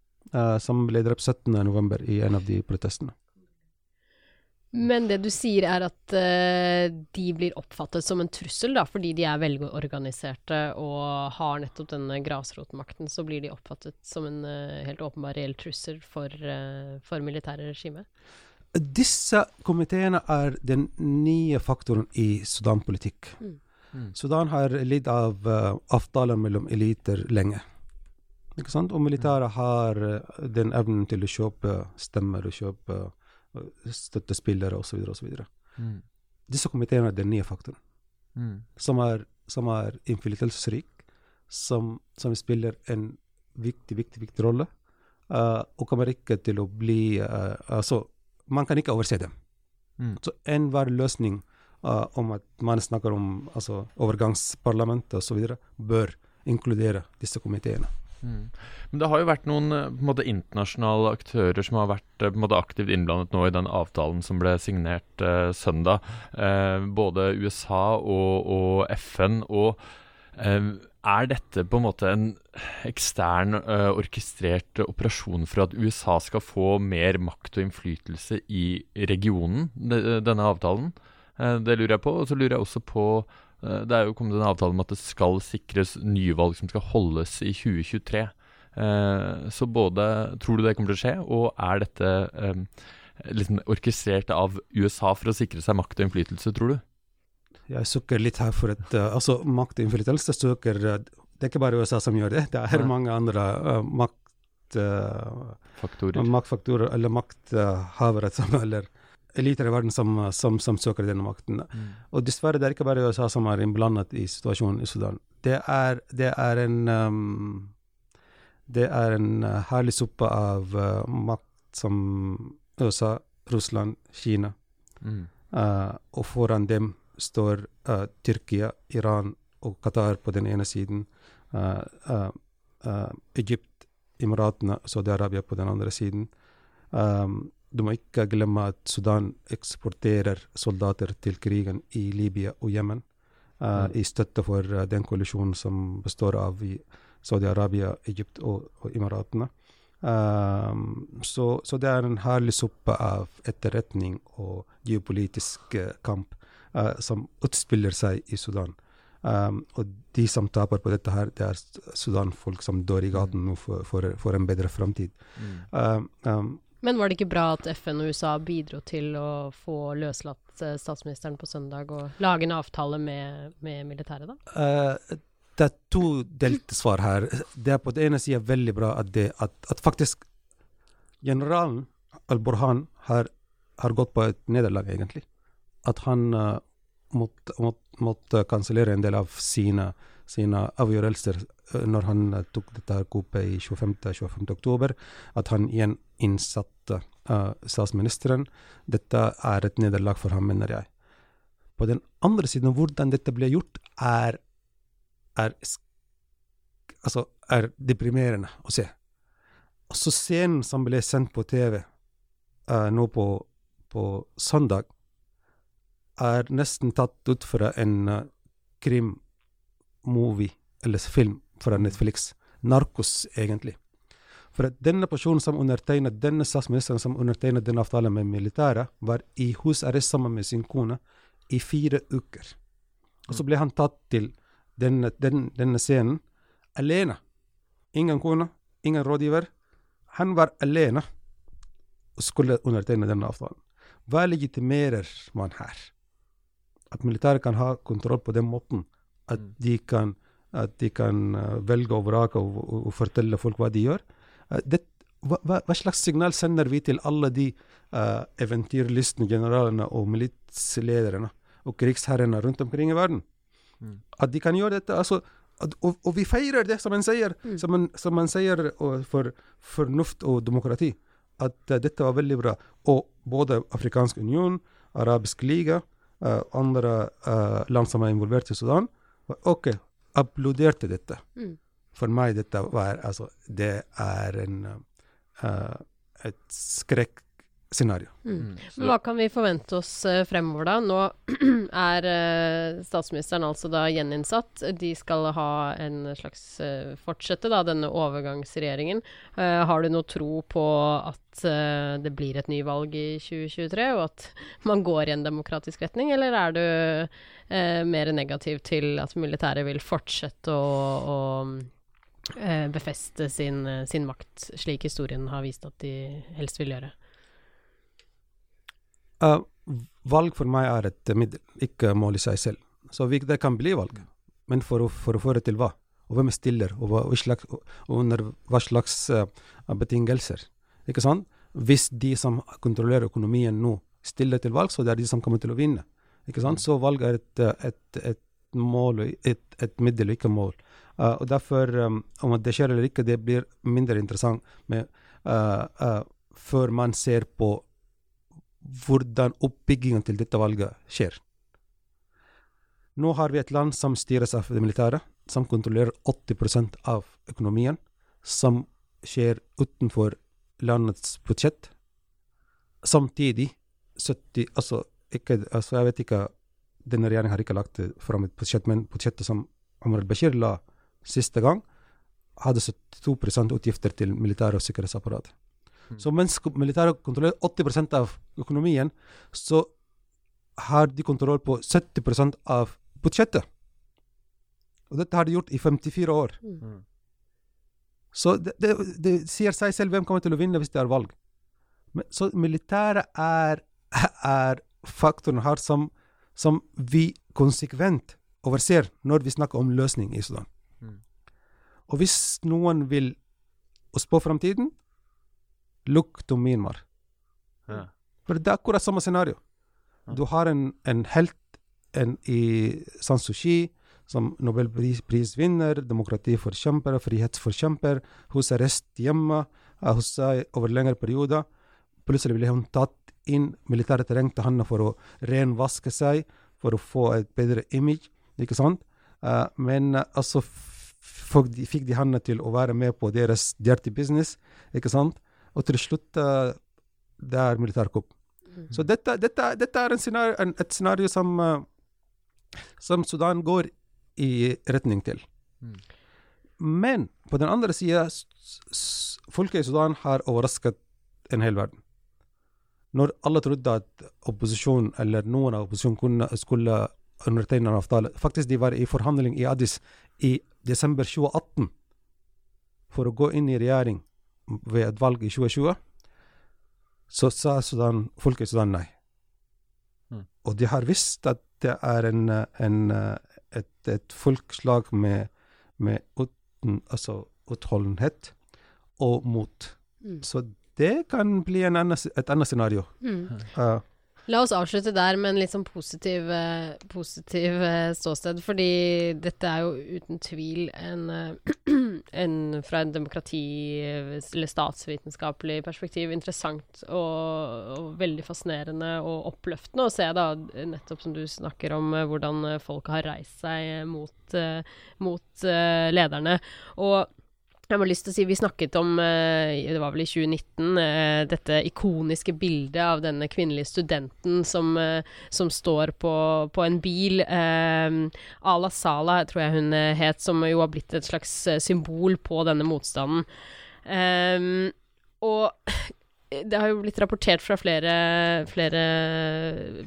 som ble drept 17.11. i en av de protestene. Men det du sier er at uh, de blir oppfattet som en trussel, da, fordi de er velorganiserte og har nettopp denne grasrotmakten, så blir de oppfattet som en uh, helt åpenbar reell trussel for, uh, for militære regimet. Disse komiteene er den nye faktoren i Sudan-politikk. Mm. Mm. Sudan har lidd av avtaler mellom eliter lenge. Ikke sant? Og militæret har den evnen til å kjøpe stemmer og kjøpe eh, støttespillere osv. osv. Mm. Disse komiteene er den nye faktoren, Mm. som er, som er innflytelsesrik, som, som spiller en viktig, viktig, viktig rolle, uh, og kommer ikke til å bli uh, Altså, man kan ikke overse dem. Mm. Så enhver løsning uh, om at man snakker om altså, overgangsparlamentet osv., bør inkludere disse komiteene. Mm. Men det har jo vært noen eh, måte, internasjonale aktører som har vært eh, måte, aktivt innblandet nå i den avtalen som ble signert eh, søndag. Eh, både USA og, og FN. Og eh, er dette på en måte en ekstern, eh, orkestrert operasjon for at USA skal få mer makt og innflytelse i regionen, de, denne avtalen? Det lurer jeg på. Og så lurer jeg også på Det er jo kommet en avtale om at det skal sikres nyvalg som skal holdes i 2023. Eh, så både Tror du det kommer til å skje, og er dette eh, liksom orkestrert av USA for å sikre seg makt og innflytelse, tror du? Jeg søker litt her for et eh, Altså, makt og innflytelse søker eh, Det er ikke bare USA som gjør det, det er mange andre eh, makt... eh, Faktorer. maktfaktorer eller makthavere som eller eliter i verden som, som, som søker denne makten. Og dessverre, det er ikke bare USA som er innblandet i situasjonen i Sudan. Det er, det er en um, Det er en uh, herlig suppe av uh, makt som USA, Russland, Kina. Mm. Uh, og foran dem står uh, Tyrkia, Iran og Qatar på den ene siden. Uh, uh, Egypt, Emiratene, Saudi-Arabia på den andre siden. Um, du må ikke glemme at Sudan eksporterer soldater til krigen i Libya og Jemen. Uh, Mm. I støtte for uh, den koalisjonen som består av Saudi-Arabia, Egypt og, og Emiratene. Um, så, så det er en herlig suppe av etterretning og geopolitisk uh, kamp som utspiller seg i Sudan. Um, og de som taper på dette her, det er Sudan-folk som dør i gaten nå for, for, for en bedre framtid. Mm. Um, Men var det ikke bra at FN og USA bidro til å få løslatt eh, statsministeren på søndag og lage en avtale med, med militæret, da? Uh, det er to delte svar her. Det er på den ene sida veldig bra at, det, at, at faktisk generalen Al-Burhan har, har gått på et nederlag, egentlig. At han uh, måtte, måtte, måtte kansellere en del av sine, sine avgjørelser eh, når han eh, tok dette kuppet i 25. 25. oktober. At han igjen innsatte uh, statsministeren. Dette er et nederlag for ham, mener jeg. På den andre siden, hvordan dette ble gjort, er er, altså, er deprimerende å se. Så scenen som ble sendt på TV uh, nå på, på søndag, er nesten tatt ut fra en uh, krim-movie, eller film fra Netflix. Narkos, egentlig. For at denne personen som undertegnet, denne statsministeren som undertegnet denne avtalen med militæret, var i husarrest sammen med sin kone i fire uker. Og så ble han tatt til denne, den, denne scenen alene. Ingen kone, ingen rådgiver. Han var alene og skulle undertegne denne avtalen. Hva legitimerer man her? At militæret kan ha kontroll på den måten at Mm. de kan, at de kan eh, velge og vrake og, og, og fortelle folk hva de gjør. Eh, det, hva, hva, hva slags signal sender vi til alle de uh, eventyrlystne generalene og militslederne og krigsherrene rundt omkring i verden? Mm. At de kan gjøre dette. Altså, at, og, og vi feirer det som man sier, Mm. som, man, som man sier for fornuft og demokrati. At uh, dette var veldig bra. Og både Afrikansk union, Arabisk liga, uh, andre uh, land som er involvert i Sudan, OK, applauderte dette. Mm. For meg dette var altså Det er en uh, et skrekkscenario. Mm. Mm. Hva kan vi forvente oss eh, fremover, da? Nå er eh, statsministeren altså da gjeninnsatt. De skal ha en slags eh, fortsette da, denne overgangsregjeringen. Har du noe tro på at det blir et nyvalg i 2023, og at man går i en demokratisk retning, eller er du eh, mer negativ til at militæret vil fortsette å, å eh, befeste sin, sin makt, slik historien har vist at de helst vil gjøre? Eh, valg for meg er et middel, ikke mål i seg selv. Så det kan bli valg, men for å, for å føre til hva? Og hvem stiller, og, hva, og, slags, og under hva slags uh, betingelser? Ikke sant? Hvis de som kontrollerer økonomien nå, stiller til valg, så det er de som kommer til å vinne. Ikke sant? Så valg er et, et, et mål, et, et middel, ikke mål. Uh, og derfor, um, om det skjer eller ikke, det blir mindre interessant med, uh, før man ser på hvordan oppbyggingen til dette valget skjer. Nå har vi et land som styres av det militære, som kontrollerer 80% av økonomien, som skjer utenfor landets budsjett. Samtidig 70 Altså, ikke, altså jeg vet ikke Denne regjeringen har ikke lagt fram et budsjett, men budsjettet som Omar al-Bashir la siste gang, hadde 72 utgifter til militæret og sikkerhetsapparatet. Mm. Så mens militæret kontrollerer 80 av økonomien, så har de kontroll på 70% av budsjettet. Og dette har de gjort i 54 år. Mm. Så det, det, det sier seg selv hvem kommer til å vinne hvis det er valg. Men, så militæret er, er faktoren her som, som vi konsekvent overser når vi snakker om løsning i Sudan. Mm. Og hvis noen vil spå framtiden, look to Myanmar. Ja. For det er akkurat samme scenario. Du har en, en helt en i San Suu Kyi, som nobelprisvinner, demokratiforkjemper, frihetsforkjemper. Hun er rest hjemme eh, hos seg over lengre perioder. Plutselig ble hun tatt inn. Militæret trengte henne for å renvaske seg, for å få et bedre image, ikke sant? Uh, men eh, altså f- folk, de, fikk de henne til å være med på deres dirty business, ikke sant? Og til slutt uh, det er militærkupp. Så dette, dette, dette er en scenario, en, et scenario som, uh, som Sudan går i retning til. Mm. Men på den andre sida, folket i Sudan har overrasket en hel verden. Når alle trodde at opposisjonen, eller noen av opposisjonen, kunne, skulle undertegne en avtale Faktisk, de var i forhandling i Addis i desember 2018 for å gå inn i regjering ved et valg i 2020. Så sa Sudan, folket i Sudan nei. Mm. Og de har visst at det er en, en, et, et folkeslag med, med uten, altså utholdenhet og mot. Mm. Så det kan bli en annen, et annet scenario. Mm. Uh, La oss avslutte der med en litt sånn positiv, eh, positiv eh, ståsted, fordi dette er jo uten tvil en, eh, en fra en demokrati- eller statsvitenskapelig perspektiv interessant og, og veldig fascinerende og oppløftende å se, da, nettopp som du snakker om hvordan folk har reist seg mot, mot lederne. Og jeg har lyst til å si, Vi snakket om, eh, det var vel i 2019, eh, dette ikoniske bildet av denne kvinnelige studenten som, eh, som står på, på en bil. Ala Sala, tror jeg hun het, som jo har blitt et slags symbol på denne motstanden. Og det har jo blitt rapportert fra flere, flere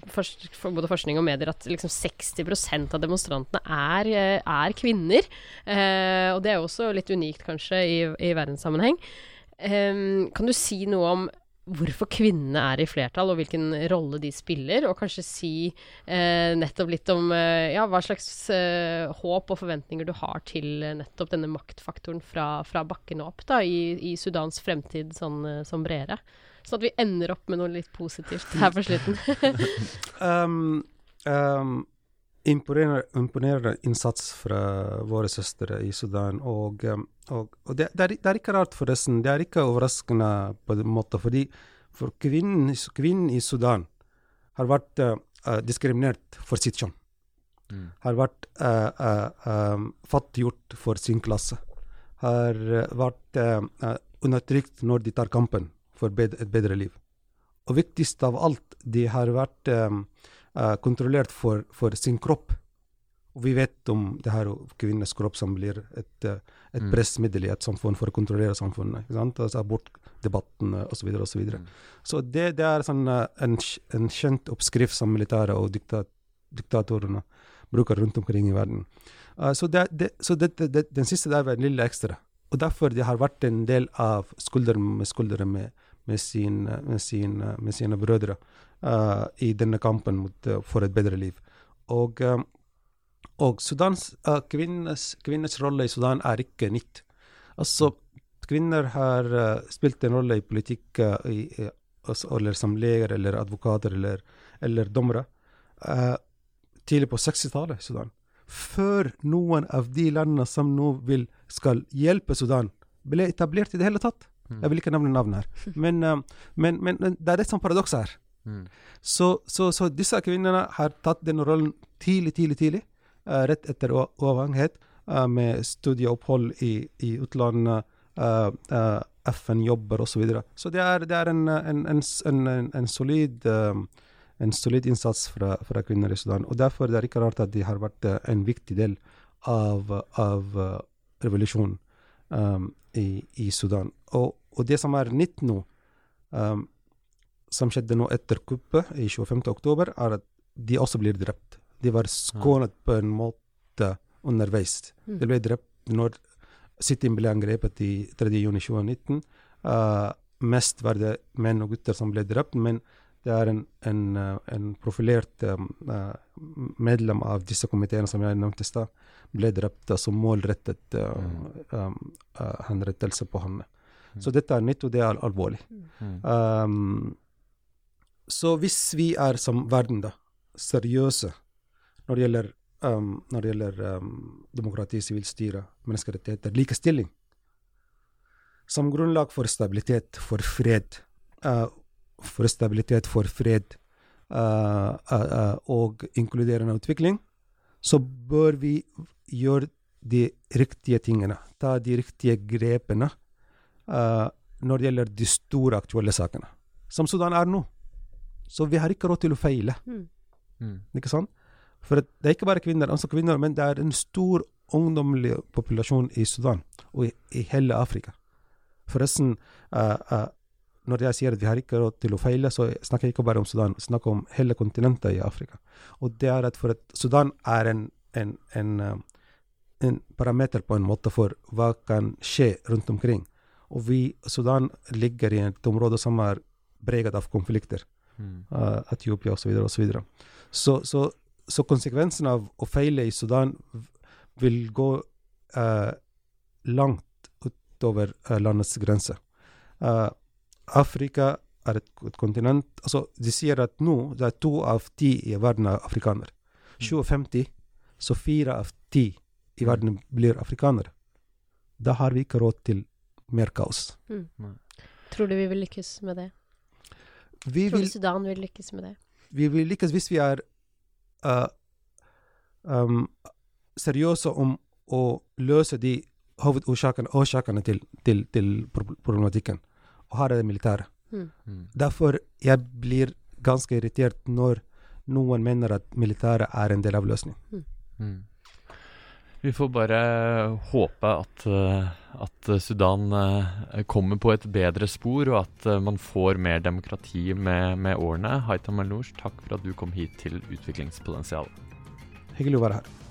både forskning og medier at liksom 60% av demonstrantene er, er kvinner. Eh, og det er jo også litt unikt, kanskje, i, i verdenssammenheng. Eh, kan du si noe om hvorfor kvinnene er i flertall, og hvilken rolle de spiller? Og kanskje si eh, nettopp litt om eh, ja, hva slags eh, håp og forventninger du har til eh, nettopp denne maktfaktoren fra, fra bakken og opp da, i, i Sudans fremtid sånn, eh, som bredere. Sånn at vi ender opp med noe litt positivt her på slutten. um, um, imponerende, imponerende innsats fra våre søstre i Sudan. Og, um, og, og det, det, er, det er ikke rart, forresten. Det er ikke overraskende på en måte. Fordi for kvinnen, kvinnen i Sudan har vært uh, uh, diskriminert for sitt kjønn. Mm. Har vært uh, uh, um, fattiggjort for sin klasse. Har uh, vært uh, undertrykt når de tar kampen for bed et bedre liv. Og viktigst av alt, de har vært um, kontrollert for, for sin kropp. Og vi vet om det her kvinners kropp som blir et, uh, et Mm. pressmiddel i et samfunn for å kontrollere samfunnet. ikke sant? Altså Abortdebatten osv. osv. Så, videre. Mm. så det, det er sånn, uh, en, en kjent oppskrift som militæret og diktat, diktatorene bruker rundt omkring i verden. Uh, så det, det, så den siste der var en lille ekstra. Og derfor det har vært en del av skulder med skulder med, med, sin, med, sin, med sine brødre i denne kampen mot, uh, for et bedre liv. Og, um, og Sudans, kvinners, kvinners rolle i Sudan er ikke nytt. Altså, kvinner har spilt en rolle i politikk, i, altså, eller som leger eller advokater eller, eller dommere, tidlig på 60-tallet i Sudan. Før noen av de landene som nå vil skal hjelpe Sudan, ble etablert i det hele tatt. Mm. Jeg vil ikke nevne navn her. Men, men, men, det er et sånt paradokset her. Mm. Så, så, så disse kvinnene har tatt den rollen tidlig, tidlig, tidlig, Uh, rett etter uavhengighet, uh, med studieopphold i, i utlandet, uh, eh, FN-jobber osv. Så, videre. så det er, det er en, en, en, en, solid, eh, en solid innsats fra, fra kvinner i Sudan. Og derfor det er ikke rart at de har vært eh, en viktig del av, av eh, revolusjonen um, i, i Sudan. Og, og det som er nytt nå, eh, som skjedde nå etter kuppet i 25. oktober, er at de også blir drept. De var skånet på en måte underveis. Mm. De ble drept når City ble angrepet i 3. juni 2019. Uh, mest var det menn og gutter som ble drept, men det er en, en, uh, en profilert um, uh, medlem av disse komiteene som jeg nevnte i stad, ble drept som målrettet uh, um, uh, henrettelse på han. Så dette er nytt, og det er alvorlig. Mm. Um, så hvis vi er som verden, da, seriøse når det gjelder, um, når det gjelder um, demokrati, sivilstyre, menneskerettigheter, likestilling, som grunnlag for stabilitet, for fred, uh, for stabilitet, for fred uh, uh, uh, og inkluderende utvikling, så bør vi gjøre de riktige tingene, ta de riktige grepene uh, når det gjelder de store aktuelle sakene, som Sudan er nå. Så vi har ikke råd til å feile, Mm. ikke sant? For det er ikke bare kvinner, altså kvinner, men det er en stor ungdommelig populasjon i Sudan og i, i hele Afrika. Forresten, uh, uh, når jeg sier at vi har ikke råd til å feile, så snakker jeg ikke bare om Sudan, jeg snakker om hele kontinentet i Afrika. Og det er at for at Sudan er en, en, en, uh, en parameter på en måte for hva kan skje rundt omkring. Og vi, Sudan ligger i et område som er preget av konflikter. Mm. uh, Etiopia osv. osv. Så, så, så konsekvensen av å feile i Sudan vil gå uh, langt utover uh, landets grenser. Uh, Afrika er et, et kontinent altså De sier at nå det er to av ti i verden er afrikanere. 2050 så fire av ti i verden blir afrikanere. Da har vi ikke råd til mer kaos. Tror du vi vil lykkes med det? Vi Tror vil Sudan vil lykkes med det? vi vil lykkes hvis vi er uh, um, seriøse om å løse de hovedårsakene årsakene til, til, til problematikken, og her er det militære. Mm. Mm. Derfor jeg blir ganske irritert når noen mener at militæret er en del av løsningen. Mm. Vi får bare håpe at, eh, at Sudan eh, kommer på et bedre spor, og at eh, man får mer demokrati med, med årene. Haitham Al-Noush, takk for at du kom hit til Utviklingspotensial. Hyggelig å være her.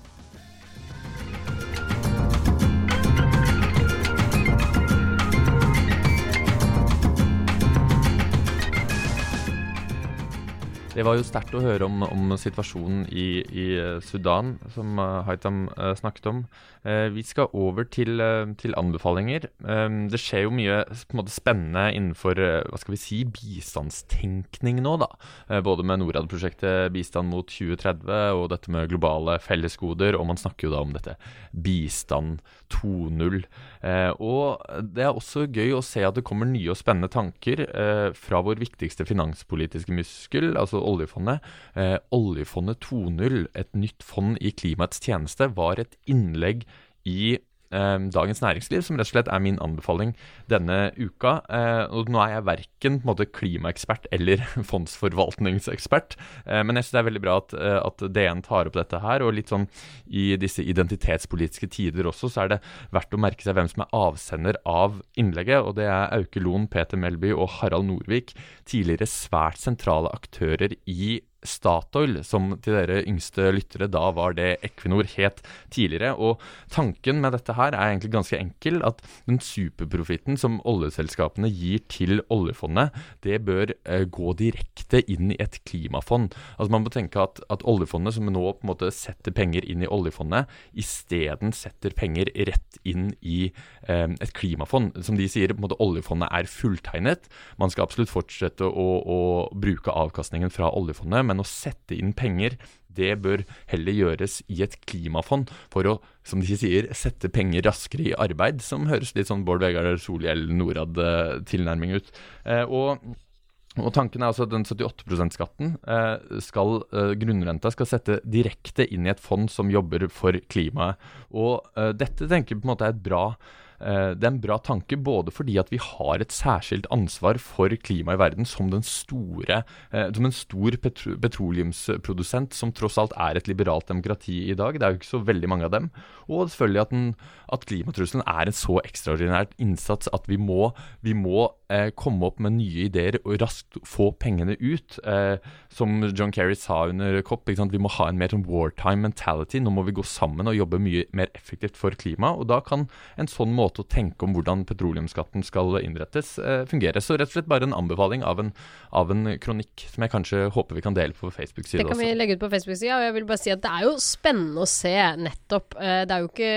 Det var jo sterkt å høre om, om situasjonen i, i eh, Sudan, som Haitam Haitham eh, snakket om. Eh, vi skal over til, eh, til anbefalinger. Eh, det skjer jo mye måte, spennende innenfor eh, hva skal vi si, bistandstenkning nå. da. Eh, både med Norad-prosjektet Bistand mot 2030 og dette med globale fellesgoder. Og man snakker jo da om dette bistand 2.0. Eh, og det er også gøy å se at det kommer nye og spennende tanker eh, fra vår viktigste finanspolitiske muskel, altså oljefondet. Eh, oljefondet 2.0, et nytt fond i klimaets tjeneste, var et innlegg i eh, Dagens Næringsliv, som rett og slett er min anbefaling denne uka. Eh, og nå er jeg verken måte klimaekspert eller fondsforvaltningsekspert, eh, men jeg synes det er veldig bra at, eh, at DN tar opp dette her. Og litt sånn i disse identitetspolitiske tider også, så er det verdt å merke seg hvem som er avsender av innlegget. Og det er Auke Loen, Peter Melby og Harald Norvik, tidligere svært sentrale aktører i Statoil, som til dere yngste lyttere da var det Equinor het tidligere. Og tanken med dette her er egentlig ganske enkel. At den superprofitten som oljeselskapene gir til oljefondet, det bør eh, gå direkte inn i et klimafond. Altså Man må tenke at, at oljefondet, som nå på en måte setter penger inn i oljefondet, isteden setter penger rett inn i eh, et klimafond. Som de sier, på en måte oljefondet er fulltegnet. Man skal absolutt fortsette å, å bruke avkastningen fra oljefondet, men å sette inn penger det bør heller gjøres i et klimafond for å, som de sier, sette penger raskere i arbeid, som høres litt sånn Bård Vegar Solhjell Norad-tilnærming ut. Eh, og og tanken er altså at den 78 %-skatten eh, skal eh, grunnrenta skal sette direkte inn i et fond som jobber for klimaet. Og dette tenker jeg på en måte er et bra det er en bra tanke, både fordi at vi har et særskilt ansvar for klimaet i verden som, den store, eh, som en stor petro petroleumsprodusent, som tross alt er et liberalt demokrati i dag. Det er jo ikke så veldig mange av dem. Og selvfølgelig at, den, at klimatrusselen er en så ekstraordinært innsats at vi må, vi må eh, komme opp med nye ideer og raskt få pengene ut. Eh, som John Kerry sa under COP, vi må ha en mer sånn wartime mentality. Nå må vi gå sammen og jobbe mye mer effektivt for klimaet. Og da kan en sånn måte å tenke om hvordan petroleumsskatten skal innrettes, eh, fungere. Så rett og slett bare en anbefaling av en, av en kronikk som jeg kanskje håper vi kan dele på Det Facebook-side kan vi legge ut på Facebook-sida. Og jeg vil bare si at det er jo spennende å se nettopp eh, Det er jo ikke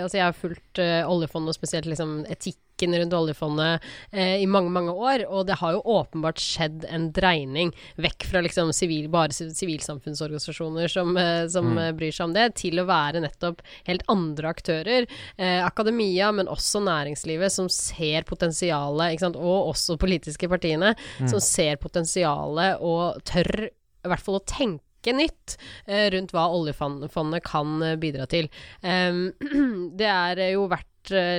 Altså, jeg har fulgt eh, oljefondet og spesielt liksom etikk politikken rundt oljefondet eh, i mange, mange år. Og det har jo åpenbart skjedd en dreining vekk fra liksom sivil, bare sivilsamfunnsorganisasjoner som, eh, som mm. bryr seg om det, til å være nettopp helt andre aktører. Eh, akademia, men også næringslivet, som ser potensialet, og også politiske partiene, som ser potensialet og tør i hvert fall å tenke nytt eh, rundt hva oljefondet kan eh, bidra til. Det er eh, jo eh,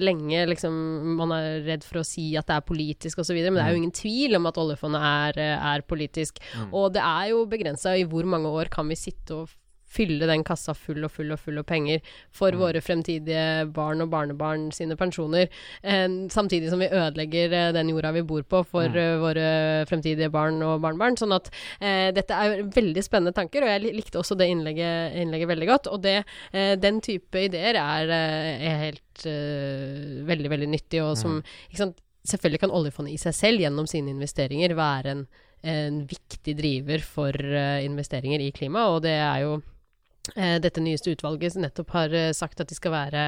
lenge liksom, Man er redd for å si at det er politisk osv., men det er jo ingen tvil om at oljefondet er, eh, er politisk. Og det er jo begrensa i hvor mange år kan vi sitte og fylle den kassa full og full og full av penger for våre fremtidige barn og barnebarn sine pensjoner, eh, samtidig som vi ødelegger eh, den jorda vi bor på for eh, våre fremtidige barn og barnebarn. Sånn at eh, dette er veldig spennende tanker, og jeg likte også det innlegget, innlegget veldig godt. Og det, eh, den type ideer er, er helt veldig, veldig nyttig, og som ikke sant, Selvfølgelig kan oljefondet i seg selv gjennom sine investeringer være en, en viktig driver for uh, investeringer i klima, og det er jo dette nyeste utvalget nettopp har eh, sagt at de skal være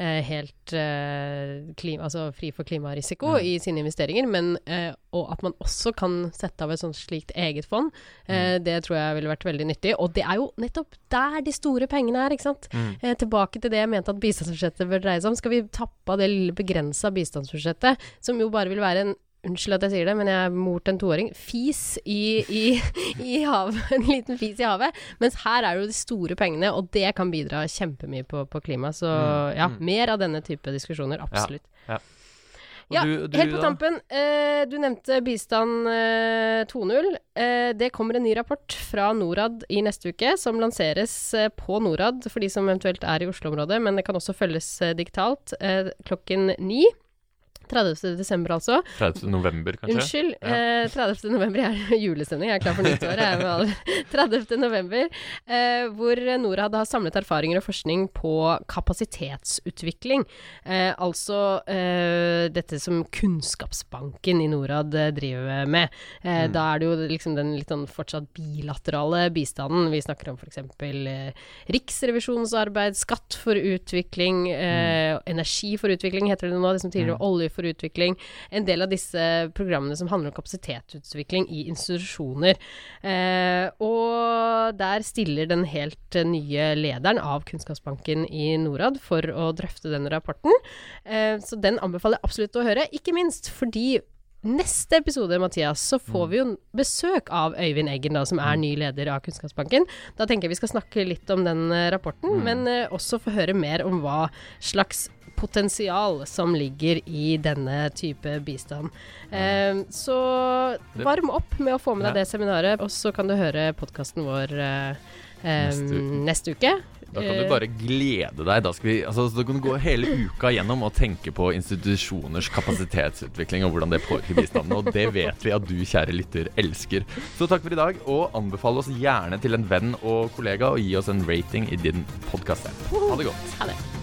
eh, helt eh, klima, altså fri for klimarisiko i sine investeringer, men, eh, og at man også kan sette av et sånt slikt eget fond. Eh, Det tror jeg ville vært veldig nyttig. Og det er jo nettopp der de store pengene er, ikke sant. Eh, tilbake til det jeg mente at bistandsbudsjettet bør dreie seg om. Skal vi tappe av det begrensa bistandsbudsjettet, som jo bare vil være en Unnskyld at jeg sier det, men jeg er mor til en toåring. Fis i, i, i havet. En liten fis i havet. Mens her er det jo de store pengene, og det kan bidra kjempemye på, på klima. Så ja, mer av denne type diskusjoner. Absolutt. ja. Og Ja, du- du helt på tampen. Eh, du nevnte bistand eh, 2.0. Eh, det kommer en ny rapport fra Norad i neste uke, som lanseres eh, på Norad for de som eventuelt er i Oslo-området, men det kan også følges eh, digitalt eh, klokken ni. 30. desember, altså. 30. november, kanskje? Unnskyld. Ja. Eh, 30. november er julestemning. Jeg er klar for nyttår. Jeg, med alle. 30. november, eh, hvor Norad har samlet erfaringer og forskning på kapasitetsutvikling. Eh, altså eh, dette som Kunnskapsbanken i Norad eh, driver med. Eh, Da er det jo liksom den litt sånn fortsatt bilaterale bistanden. Vi snakker om f.eks. Eh, riksrevisjonsarbeid, skatt for utvikling, eh, energi for utvikling heter det nå, det som tidligere var olje for utvikling. En del av disse programmene som handler om kapasitetsutvikling i institusjoner. Eh, og der stiller den helt eh, nye lederen av Kunnskapsbanken i Norad for å drøfte den rapporten. Eh, så den anbefaler jeg absolutt å høre, ikke minst fordi Neste episode, Mathias, så får vi jo besøk av Øyvind Eggen, da, som er ny leder av Kunnskapsbanken. Da tenker jeg vi skal snakke litt om den rapporten, rapporten, men eh, også få høre mer om hva slags potensial som ligger i denne type bistand. Eh, så varm opp med å få med deg det seminaret, og så kan du høre podkasten vår eh, eh, Neste uke. neste uke. Da kan du bare glede deg. Da, vi, altså, da kan du gå hele uka gjennom og tenke på institusjoners kapasitetsutvikling og hvordan det påvirker bistanden. Og det vet vi at du, kjære lytter, elsker. Så takk for i dag, og anbefal oss gjerne til en venn og kollega, og gi oss en rating i din podkast-app. Ha det godt. Ha det.